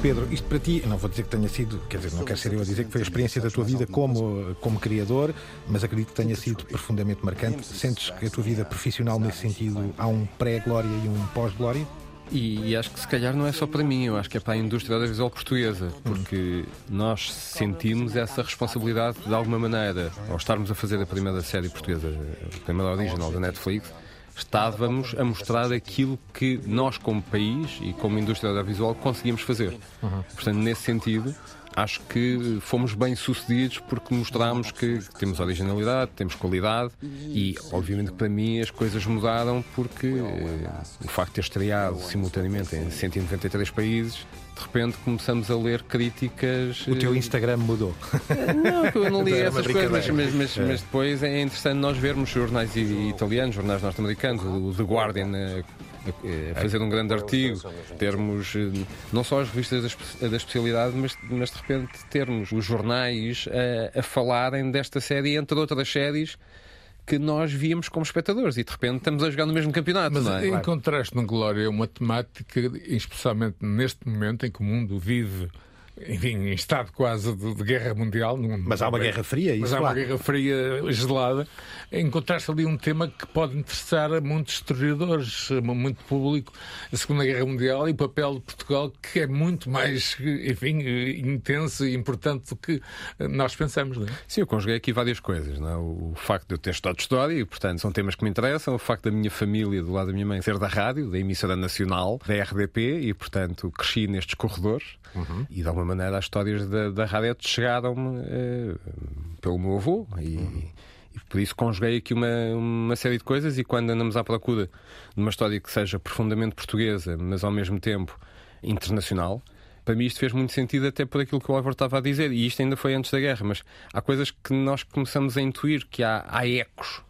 Pedro, isto para ti, não vou dizer que tenha sido, quer dizer, não quero ser eu a dizer que foi a experiência da tua vida como, como criador, mas acredito que tenha sido profundamente marcante. Sentes que a tua vida profissional, nesse sentido, há um pré-glória e um pós-glória? E, e, acho que se calhar não é só para mim, eu acho que é para a indústria audiovisual portuguesa, porque nós sentimos essa responsabilidade de alguma maneira, ao estarmos a fazer a primeira série portuguesa, a primeira original da Netflix, estávamos a mostrar aquilo que nós, como país e como indústria audiovisual, conseguimos fazer. Uhum. Portanto, nesse sentido, acho que fomos bem sucedidos porque mostrámos que temos originalidade, temos qualidade e, obviamente, para mim as coisas mudaram porque eh, o facto de ter estreado simultaneamente em 193 países. De repente começamos a ler críticas. O teu eh, Instagram mudou. Não, eu não li essas coisas, mas, mas, É. mas depois é interessante nós vermos jornais italianos, jornais norte-americanos, o The Guardian a, a- a fazer um grande artigo, termos eh, não só as revistas da especialidade, mas, mas de repente termos os jornais a, a falarem desta série, entre outras séries que nós víamos como espectadores e de repente estamos a jogar no mesmo campeonato. Mas não é? encontraste na Glória uma temática, especialmente neste momento em que o mundo vive. Enfim, em estado quase de, de guerra mundial. num- Mas há uma guerra fria, Mas isso há uma há. guerra fria gelada. Encontraste ali um tema que pode interessar a muitos historiadores, a muito público, a Segunda Guerra Mundial e o papel de Portugal, que é muito mais, enfim, intenso e importante do que nós pensamos, não é? Sim, eu conjuguei aqui várias coisas. Não é? O facto de eu ter estudado História, e portanto são temas que me interessam, o facto da minha família, do lado da minha mãe, ser da rádio, da emissora nacional, da RDP, e portanto cresci nestes corredores. E de alguma maneira as histórias da, da rádio chegaram-me eh, pelo meu avô. E, e por isso conjuguei aqui uma, uma série de coisas. E quando andamos à procura de uma história que seja profundamente portuguesa, mas ao mesmo tempo internacional, para mim isto fez muito sentido até por aquilo que o Álvaro estava a dizer, e isto ainda foi antes da guerra, mas há coisas que nós começamos a intuir que há, há ecos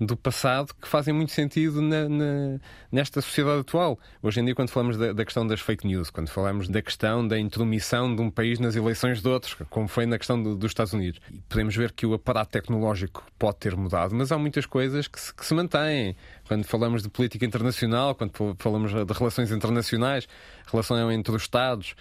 do passado que fazem muito sentido na- na- nesta sociedade atual. Hoje em dia, quando falamos da, da questão das fake news, quando falamos da questão da intromissão de um país nas eleições de outros, como foi na questão do- dos Estados Unidos, podemos ver que o aparato tecnológico pode ter mudado, mas há muitas coisas que se, que se mantêm. Quando falamos de política internacional, quando fal- falamos de relações internacionais, relação entre os Estados,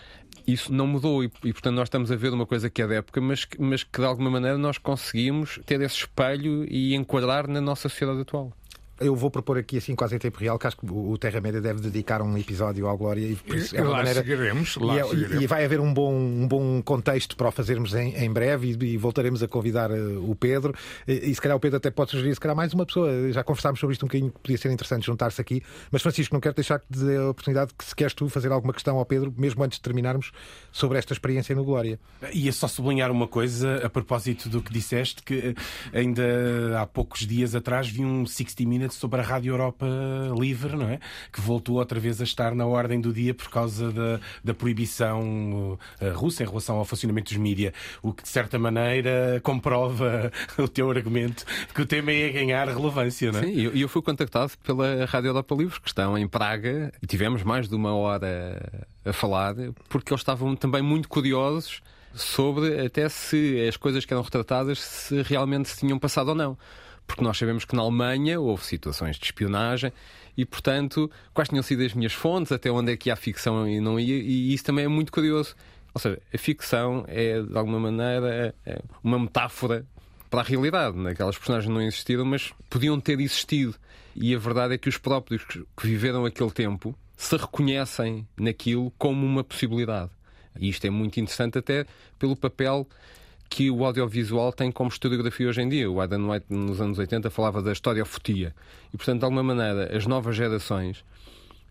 isso não mudou e, e, portanto nós estamos a ver uma coisa que é da época, mas, mas que de alguma maneira nós conseguimos ter esse espelho e enquadrar na nossa sociedade atual. Eu vou propor aqui, assim, quase em tempo real, que acho que o Terra-média deve dedicar um episódio ao Glória. E, por isso E lá chegaremos, lá e, é- chegaremos. e vai haver um bom, um bom contexto para o fazermos em, em breve e, e voltaremos a convidar eh, o Pedro. E, e se calhar o Pedro até pode sugerir, se calhar, mais uma pessoa. Já conversámos sobre isto um bocadinho, que podia ser interessante juntar-se aqui. Mas, Francisco, não quero deixar de dizer a oportunidade que se queres tu fazer alguma questão ao Pedro, mesmo antes de terminarmos, sobre esta experiência no Glória. Ia só sublinhar uma coisa a propósito do que disseste, que eh, ainda há poucos dias atrás vi um 60 Minutes sobre a Rádio Europa Livre, não é? Que voltou outra vez a estar na ordem do dia por causa da, da proibição eh, russa em relação ao funcionamento dos mídia, o que de certa maneira comprova <laughs> o teu argumento que o tema ia ganhar relevância, não é? Sim, e eu, eu fui contactado pela Rádio Europa Livre, que estão em Praga, e tivemos mais de uma hora a falar, porque eles estavam também muito curiosos sobre até se as coisas que eram retratadas se realmente se tinham passado ou não. Porque nós sabemos que na Alemanha houve situações de espionagem e, portanto, quais tinham sido as minhas fontes, até onde é que há ficção e não ia, e isso também é muito curioso. Ou seja, a ficção é, de alguma maneira, é uma metáfora para a realidade. Né? Aquelas personagens não existiram, mas podiam ter existido. E a verdade é que os próprios que viveram aquele tempo se reconhecem naquilo como uma possibilidade. E isto é muito interessante, até pelo papel que o audiovisual tem como historiografia hoje em dia. O Adam White, nos anos 80, falava da história fotia. E, portanto, de alguma maneira, as novas gerações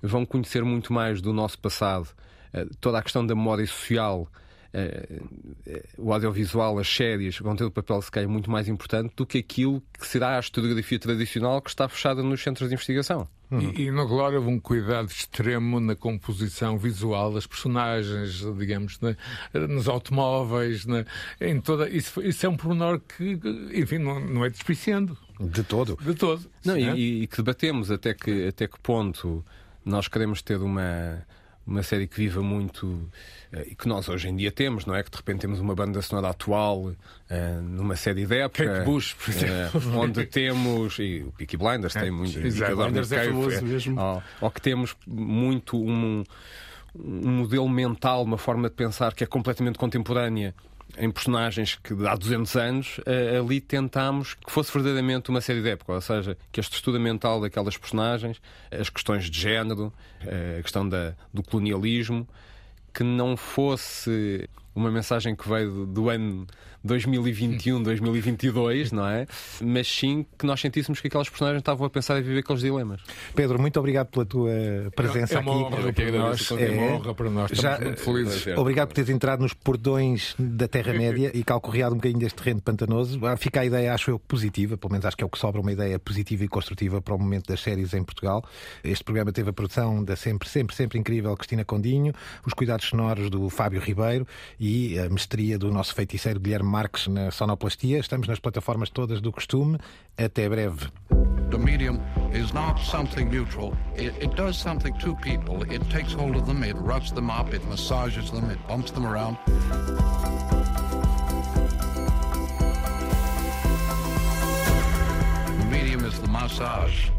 vão conhecer muito mais do nosso passado, eh, toda a questão da memória social. Eh, eh, O audiovisual, as séries vão ter um papel, se calhar, muito mais importante do que aquilo que será a historiografia tradicional que está fechada nos centros de investigação. E, e no Glória houve um cuidado extremo na composição visual das personagens, digamos, né? nos automóveis, né? em toda. Isso, isso é um pormenor que, enfim, não, não é despiciando. De todo. De todo. Não, Né? e, e que debatemos até que, até que ponto nós queremos ter uma, uma série que viva muito eh, e que nós hoje em dia temos, não é? Que de repente temos uma banda sonora atual eh, numa série de época. Kate Bush, por exemplo. eh, onde temos. E o Peaky Blinders tem muito. exato. Blinders é famoso mesmo. Ou, ou que temos muito um, um modelo mental, uma forma de pensar que é completamente contemporânea em personagens que há 200 anos, eh, ali tentámos que fosse verdadeiramente uma série de época, ou seja, que a estrutura mental daquelas personagens, as questões de género, eh, a questão da, do colonialismo, que não fosse uma mensagem que veio do, do ano 2021, 2022, não é? Mas sim que nós sentíssemos que aquelas personagens estavam a pensar em viver aqueles dilemas. Pedro, muito obrigado pela tua presença é uma aqui. honra para nós, é uma honra para nós. Já, muito felizes. Obrigado por teres entrado nos portões da Terra-média <laughs> e calcorreado um bocadinho deste terreno pantanoso. Ah, Fica a ideia, acho eu, positiva, pelo menos acho que é o que sobra, uma ideia positiva e construtiva para o momento das séries em Portugal. Este programa teve a produção da sempre, sempre, sempre incrível Cristina Condinho, os cuidados sonoros do Fábio Ribeiro e a mestria do nosso feiticeiro Guilherme Marques na sonoplastia. Estamos nas plataformas todas do costume. Até breve. The medium is not something neutral. It, it does something to people. It takes hold of them, it roughs them up, it massages them, it bumps them around. The medium is the massage.